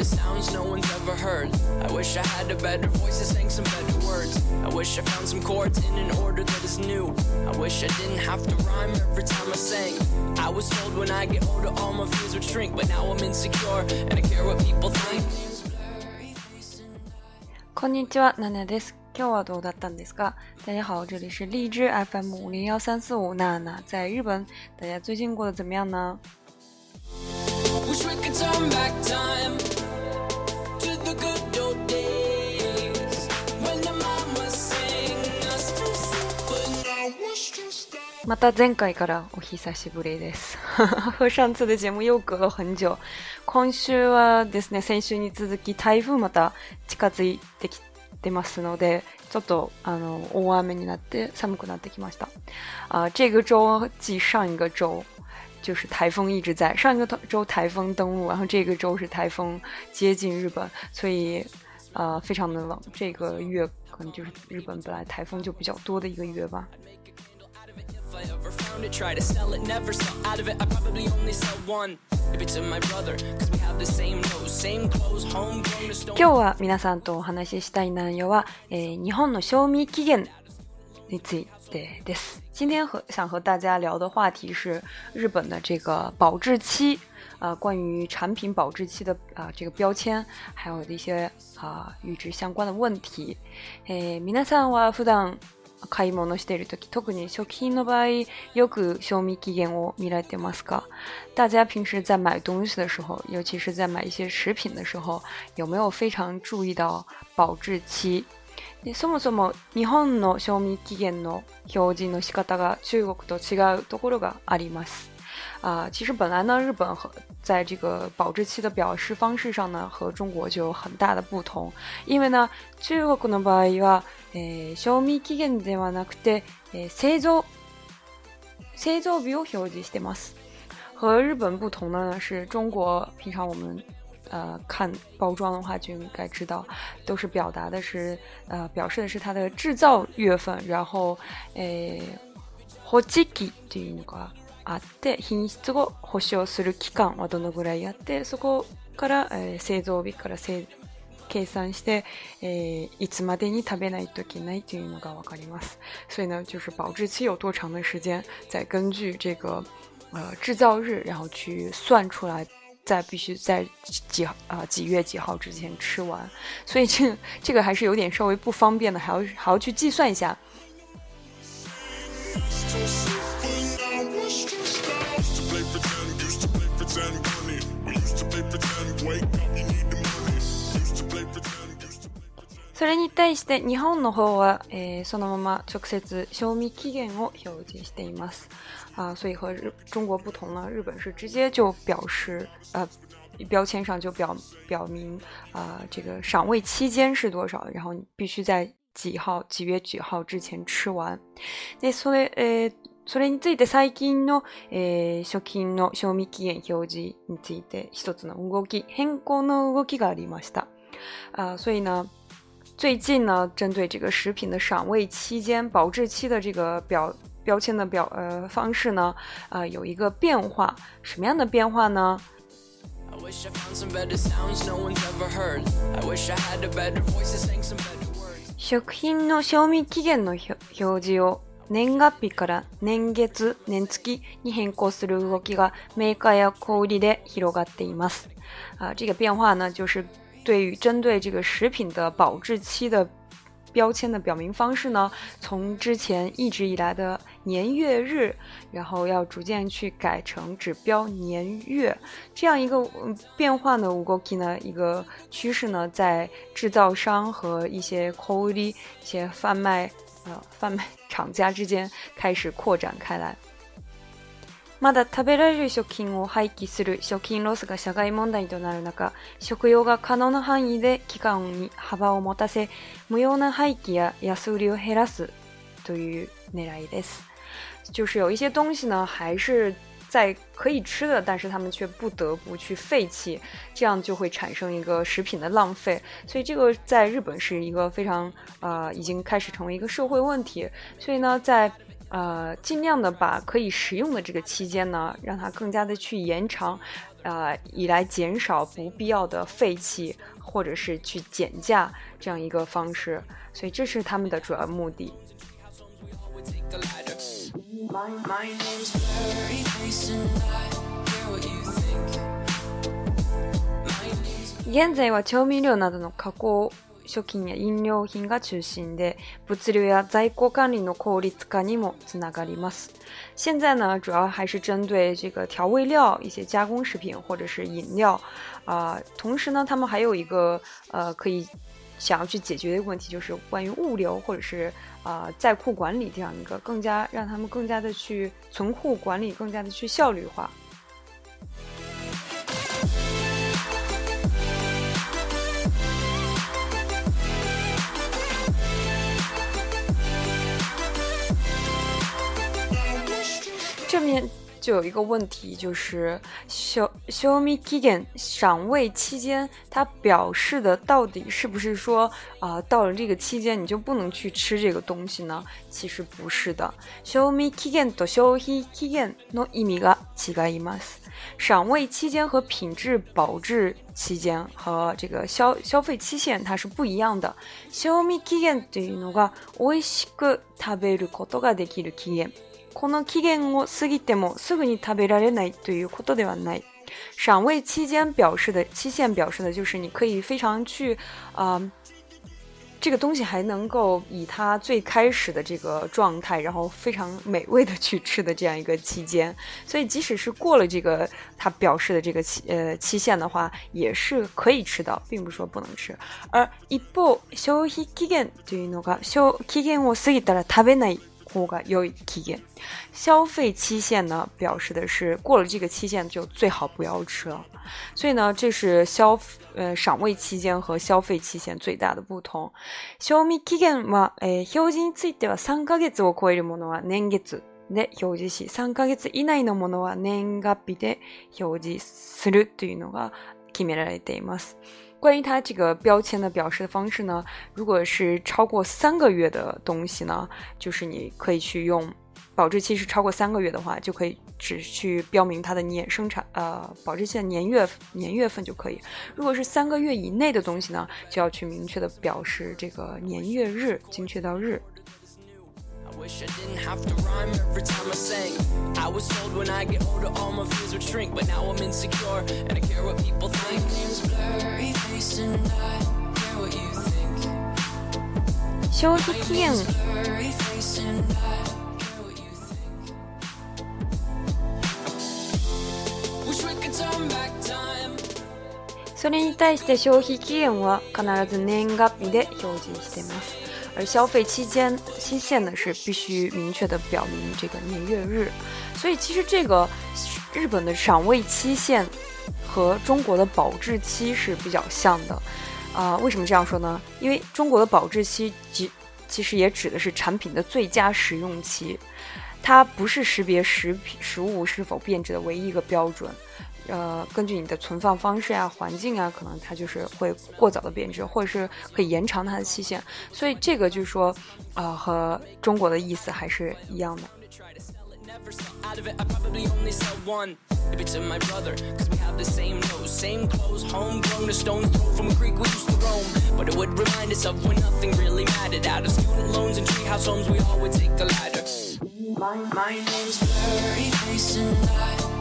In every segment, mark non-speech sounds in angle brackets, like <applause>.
of sounds no one's ever heard. I wish I had a better voice and sang some better words. I wish I found some chords in an order that is new. I wish I didn't have to rhyme every time I sang. I was told when I get older all my fears would shrink, but now I'm insecure and I care what people think. こんにちは、ナナです。今日はどうだったんですか大家好，这里是荔枝 FM 五零幺三四五娜娜在日本，大家最近过得怎么样呢？Wish また前回からお久しぶりです。<laughs> 上次的节目又隔了很久。今週はですね、先週に続き台風また近づいてきてますので、ちょっとあの大雨になって寒くなってきました。あ、这个周继上一个周。就是台风一直在，上一个周台风登陆，然后这个周是台风接近日本，所以呃非常的冷。这个月可能就是日本本来台风就比较多的一个月吧。今日は皆さんとお話ししたい内容は日本の賞味期限についてです。聊的话题是日本的这个保质期啊，关于产品保质期的啊这个标签，还有一些啊与之相关的问题。え皆さんは普段買い物してる時特に食品の場合よく賞味期限を見られてますか大家平时在买东西的时候尤其是在买一些食品的时候有没有非常注意到保质期そもそも日本の賞味期限の表示の仕方が中国と違うところがあります啊，其实本来呢，日本和在这个保质期的表示方式上呢，和中国就有很大的不同。因为呢，这个この場合は、え、賞味期限ではなくて、え、製造製造日を表示しています。和日本不同的呢，是中国平常我们呃看包装的话，就应该知道，都是表达的是呃表示的是它的制造月份，然后え、はちきっていうか。あって品質を保証する期間はどのぐらいあってそこから、えー、製造日から計算して、えー、いつまでに食べないといけないというのがわかります。所以呢，就是保质期有多長的时间，再根据这个呃制造日，然后去算出来，在必须在几啊、呃、几月几号之前吃完。所以这这个还是有点稍微不方便的，还要还要去计算一下。それに対して日本の方はそのまま直接賞味期限を表示しています。啊，所以和日中国不同呢，日本是直接就表示呃标签上就表表明啊这个赏味期间是多少，然后你必须在几号几月几号之前吃完。那所以呃。それについて最近の、えー、食品の賞味期限表示について一つの動き、変更の動きがありました。啊、呃，所以呢，最近呢，针对这个食品的赏味期間、保质期的这个表标签的表呃方式呢，啊、呃、有一个变化，什么样的变化呢？食品の賞味期限の表示を年月日から年月年月に変更する動きがメーカーや小売りで広がっています。啊，这个变化呢，就是对于针对这个食品的保质期的标签的表明方式呢，从之前一直以来的年月日，然后要逐渐去改成指标年月这样一个变化的動き呢，一个趋势呢，在制造商和一些 c 小売 y 一些贩卖。呃，贩卖 <laughs> 厂家之间开始扩展开来。まだ食べられる食品を廃棄する食品ロスが社会問題となる中、食用が可能な範囲で期間に幅を持たせ、無用な廃棄や安売りを減らすという狙いです。就是有一些东西呢，还是。在可以吃的，但是他们却不得不去废弃，这样就会产生一个食品的浪费。所以这个在日本是一个非常呃已经开始成为一个社会问题。所以呢，在呃尽量的把可以食用的这个期间呢，让它更加的去延长，呃，以来减少不必要的废弃或者是去减价这样一个方式。所以这是他们的主要目的。My, my name's b r r y Face and I a r what you think. 現在は調味料などの加工食品や飲料品が中心で、物流や在庫管理の効率化にもつながります。現在呢，主要还是针对这个调味料、一些加工食品或者是料呃。同时呢，他们还有一个呃可以想要去解决的一个问题，就是关于物流或者是啊在库管理这样一个更加让他们更加的去存库管理，更加的去效率化。这面就有一个问题，就是 Xiaomi k 期间，它表示的到底是不是说啊，到了这个期间你就不能去吃这个东西呢？其实不是的。x i 期 o と消費期限の意味が違います。闪味期间和品质保质期间和这个消消费期限它是不一样的。賞味期限 m i というのが美味しく食べることができる期限。この期限を過ぎてもすぐに食べられないということではない。上位期间表示的期限表示的就是你可以非常去啊，这个东西还能够以它最开始的这个状态，然后非常美味的去吃的这样一个期间。所以，即使是过了这个它表示的这个期呃期限的话，也是可以吃到，并不说不能吃。而一方消費期限というのが消期限を過ぎたら食べない。方が良い期限。消费期限呢，表示的是过了这个期限就最好不要吃了。所以呢，这是消呃赏味期限和消費期限最大的不同。賞味期限は、え表示については3ヶ月を超えるものは年月で表示し、3ヶ月以内のものは年月日で表示するというのが決められています。关于它这个标签的表示的方式呢，如果是超过三个月的东西呢，就是你可以去用保质期是超过三个月的话，就可以只去标明它的年生产呃保质期的年月年月份就可以。如果是三个月以内的东西呢，就要去明确的表示这个年月日，精确到日。消費期限それに対して消費期限は必ず年月日で表示しています。而消费期间期限呢是必须明确的表明这个年月日，所以其实这个日本的赏味期限和中国的保质期是比较像的，啊，为什么这样说呢？因为中国的保质期其其实也指的是产品的最佳食用期，它不是识别食品食物是否变质的唯一一个标准，呃，根据你的存放方式呀、环境啊，可能它就是会过早的变质，或者是可以延长它的期限，所以这个就是说，呃，和中国的意思还是一样的。ever out of it, I probably only sell one. If it's in my brother, cause we have the same nose, same clothes, homegrown, a stone's throw from a creek we used to roam. But it would remind us of when nothing really mattered. Out of student loans and treehouse homes, we all would take the ladder. My, my name's Blurry Face and I.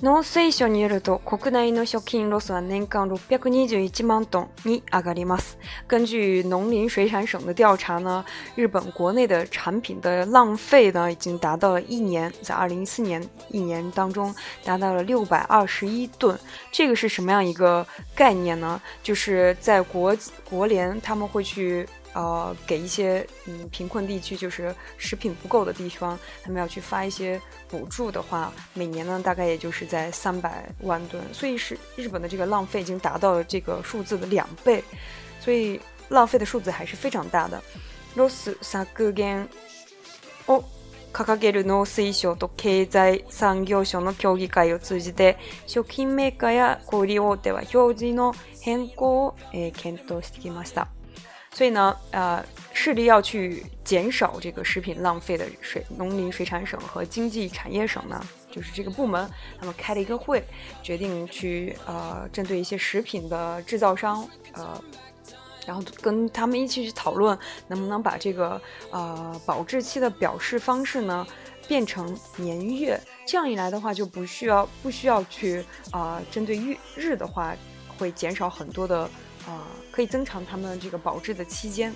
農水省によると、国内の食品ロスは年間621万トンに上がります。根据农林水产省的调查呢，日本国内的产品的浪费呢，已经达到了一年，在2014年一年当中达到了621吨。这个是什么样一个概念呢？就是在国国联他们会去。呃，给一些嗯贫困地区，就是食品不够的地方，他们要去发一些补助的话，每年呢大概也就是在三百万吨，所以是日本的这个浪费已经达到了这个数字的两倍，所以浪费的数字还是非常大的。ロス削減を掲げる農水省と経済産業省の協議会を通じて、食品メーカーや小売大手は表示の変更を検討してきました。所以呢，呃，势力要去减少这个食品浪费的水，农林水产省和经济产业省呢，就是这个部门，他们开了一个会，决定去呃，针对一些食品的制造商，呃，然后跟他们一起去讨论，能不能把这个呃保质期的表示方式呢，变成年月，这样一来的话，就不需要不需要去啊，针对月日的话，会减少很多的。啊，可以增长它们这个保质的期间。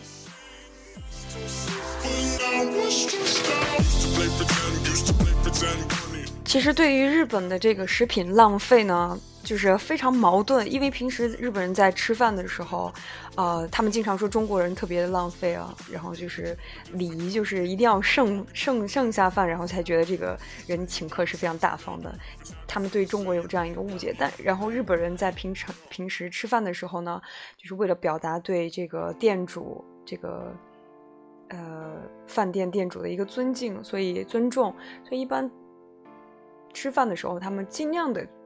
其实，对于日本的这个食品浪费呢。就是非常矛盾，因为平时日本人在吃饭的时候，呃，他们经常说中国人特别的浪费啊，然后就是礼仪，就是一定要剩剩剩下饭，然后才觉得这个人请客是非常大方的。他们对中国有这样一个误解，但然后日本人在平常平时吃饭的时候呢，就是为了表达对这个店主这个呃饭店店主的一个尊敬，所以尊重，所以一般吃饭的时候，他们尽量的。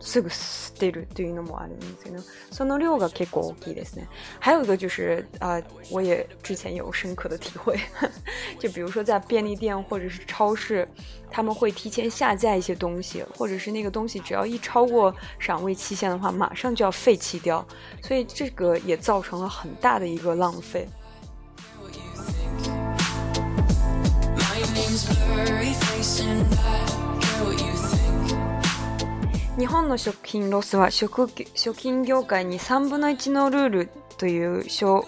是个对的，对于那么啊，嗯，真的，所以那六个给过我记得是呢，还有一个就是啊，我也之前有深刻的体会，<laughs> 就比如说在便利店或者是超市，他们会提前下架一些东西，或者是那个东西只要一超过赏味期限的话，马上就要废弃掉，所以这个也造成了很大的一个浪费。My name's blurry and face I 日本の食品ロスは食食品業界に3分の1のルールという小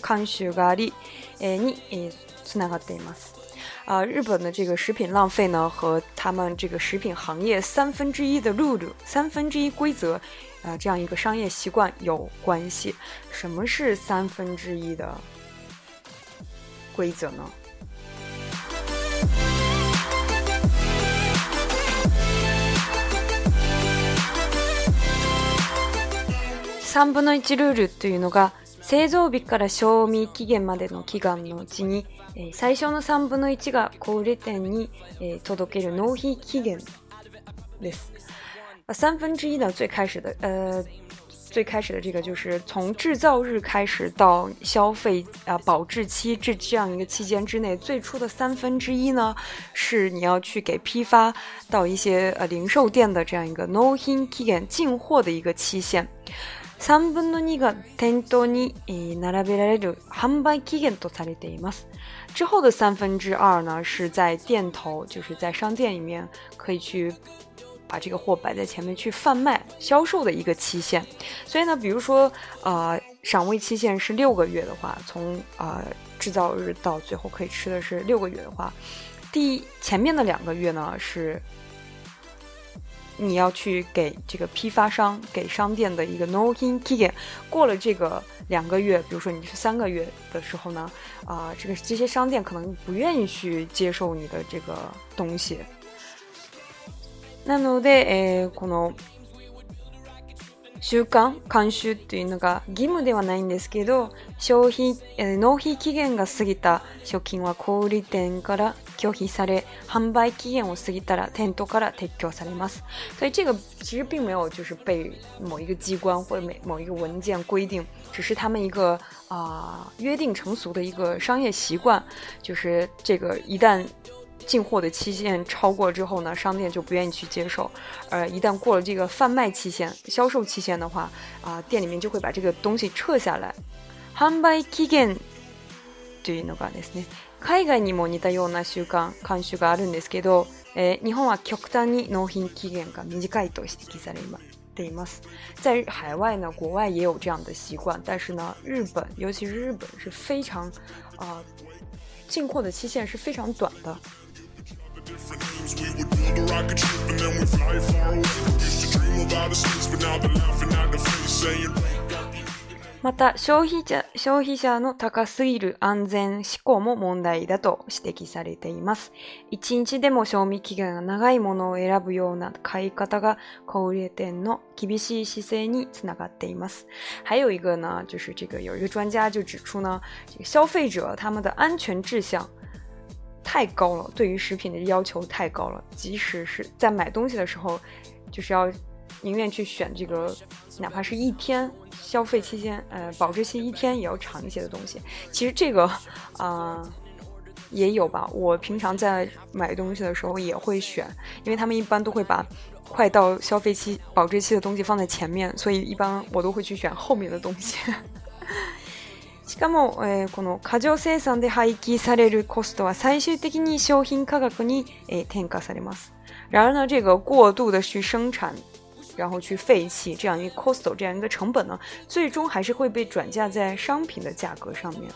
慣習があり、えー、に、えつながっています。啊，日本的这个食品浪费呢，和他们这个食品行业三分之一的ルール、三分之一规则，啊、呃，这样一个商业习惯有关系。什么是三分之一的规则呢？三分之一ルールっていうのが製造日から賞味期限までの期間のうちに最初の三分の一が小売店に届ける no he k i g 三分之一的最开始的呃，最开始的这个就是从制造日开始到消费啊保质期这这样一个期间之内，最初的三分之一呢是你要去给批发到一些呃零售店的这样一个 no h n kigen 进货的一个期限。三分之二が店に並べられる販売期限，都算在内。之后的三分之二呢，是在店头，就是在商店里面可以去把这个货摆在前面去贩卖、销售的一个期限。所以呢，比如说啊，赏味期限是六个月的话，从啊制造日到最后可以吃的是六个月的话，第前面的两个月呢是。你要去给这个批发商、给商店的一个 no kin k i g 过了这个两个月，比如说你是三个月的时候呢，啊、呃，这个这些商店可能不愿意去接受你的这个东西。なので、えー、この習慣慣習っていうのが義務ではないんですけど消費、えー、納品期限が過ぎた食品は小売店から拒否され、販売期限を過ぎたら店頭から撤去されます。所以这个其实并没有就是被某一个机关或每某一个文件规定，只是他们一个啊约定成俗的一个商业习惯，就是这个一旦进货的期限超过之后呢，商店就不愿意去接受。而一旦过了这个贩卖期限、销售期限的话，啊，店里面就会把这个东西撤下来。販売期限というのがですね海外にも似たような習慣慣習があるんですけど、えー、日本は極端に納品期限が短いと指摘されます。ています。在海外呢，国外也有这样的习惯，但是呢，日本尤其是日本是非常啊、呃、进货的期限是非常短的。また消費者、消費者の高すぎる安全志向も問題だと指摘されています。一日でも賞味期限が長いものを選ぶような買い方が小売店の厳しい姿勢につながっています。还有一个呢，就是这个有一个专家就指出呢，这个消费者他们的安全志向。太高了，对于食品的要求太高了。即使是在买东西的时候，就是要宁愿去选这个哪怕是一天消费期间，呃，保质期一天也要长一些的东西，其实这个啊也有吧。我平常在买东西的时候也会选，因为他们一般都会把快到消费期、保质期的东西放在前面，所以一般我都会去选后面的东西。<laughs> しかも、え、この過剰生産で廃棄されるコストは最終的に商品価格にえ転嫁されます。然而呢，这个过度的去生产。然后去废弃这样一个 cost 这样一个成本呢，最终还是会被转嫁在商品的价格上面。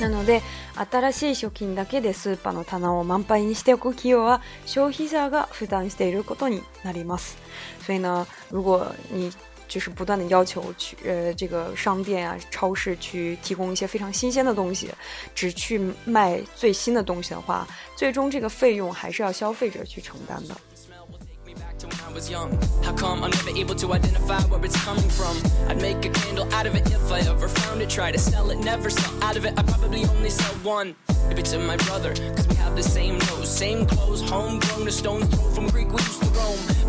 なので新しい商品だけでスーパーの棚を満杯にしておく企業は消費者が負担していることになります。所以呢，如果你就是不断的要求去呃这个商店啊、超市去提供一些非常新鲜的东西，只去卖最新的东西的话，最终这个费用还是要消费者去承担的。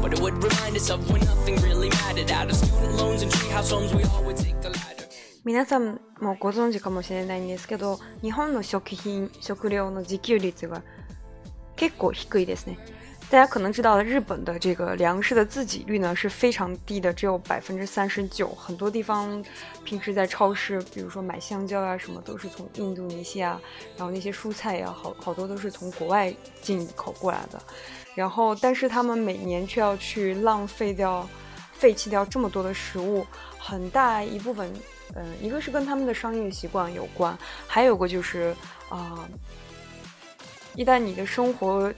But it would remind us of when nothing really mattered. Out of student loans and treehouse homes, we all would take the ladder. 皆さんもご存知かもしれないんですけど日本の食品食料の自給率が結構低いですね大家可能知道，日本的这个粮食的自给率呢是非常低的，只有百分之三十九。很多地方平时在超市，比如说买香蕉啊什么，都是从印度尼西亚，然后那些蔬菜呀，好好多都是从国外进口过来的。然后，但是他们每年却要去浪费掉、废弃掉这么多的食物，很大一部分，嗯，一个是跟他们的商业习惯有关，还有个就是啊，一旦你的生活。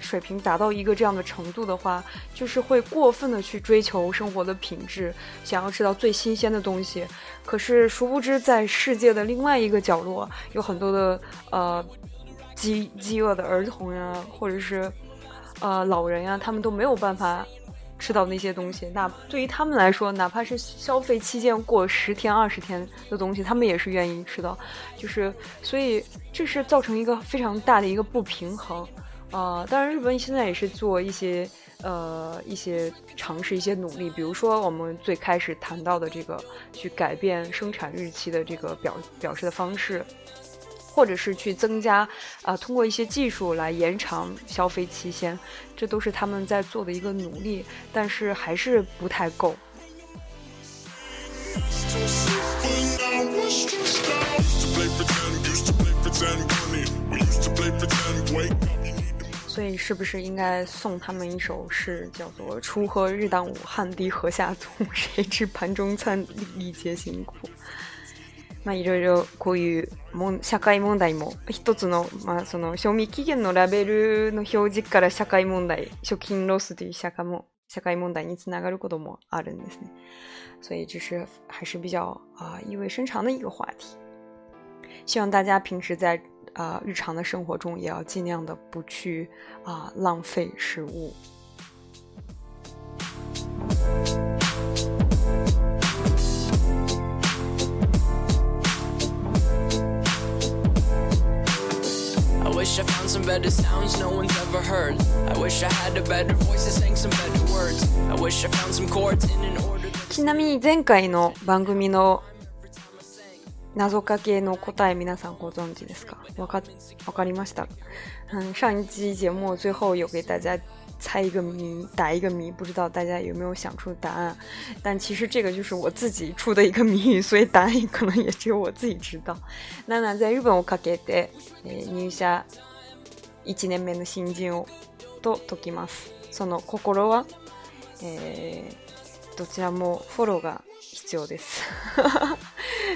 水平达到一个这样的程度的话，就是会过分的去追求生活的品质，想要吃到最新鲜的东西。可是，殊不知在世界的另外一个角落，有很多的呃饥饥饿的儿童呀，或者是呃老人呀，他们都没有办法吃到那些东西。那对于他们来说，哪怕是消费期间过十天、二十天的东西，他们也是愿意吃的。就是，所以这是造成一个非常大的一个不平衡。啊，当然，日本现在也是做一些呃一些尝试、一些努力，比如说我们最开始谈到的这个去改变生产日期的这个表表示的方式，或者是去增加啊，通过一些技术来延长消费期限，这都是他们在做的一个努力，但是还是不太够。所以是不是应该送他们一首诗，叫做“锄禾日当午，汗滴禾下土。谁知盘中餐，粒粒皆辛苦。”嘛，いろいろこういう社会問題も一つのまあその賞味期限のラベルの表示から社会問題、食品ロスという社会も社会問題につながることもあるんですね。所以这是还是比较啊意味深长的一个话题。希望大家平时在。啊，日常的生活中也要尽量的不去啊浪费食物。謎かけの答え皆さんご存知ですかわか、わかりました上一期节目最后有给大家猜一个谜，打一个谜，不知道大家有没有想出答案？但其实这个就是我自己出的一个谜语，所以答案可能也只有我自己知道。那那在日本をかけて、え入社1年目の新人をと解きます。その心は、えどちらもフォローが必要です。<laughs>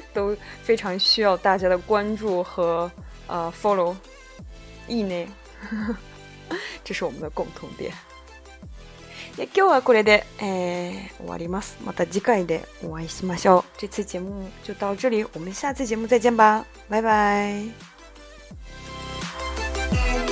<laughs> 都非常需要大家的关注和呃 follow，意呢，<laughs> 这是我们的共同点。え今日はこれでえ終わります。また次回でお会いしましょう。这次节目就到这里，我们下次节目再见吧，拜拜。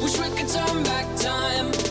Wish we could turn back time.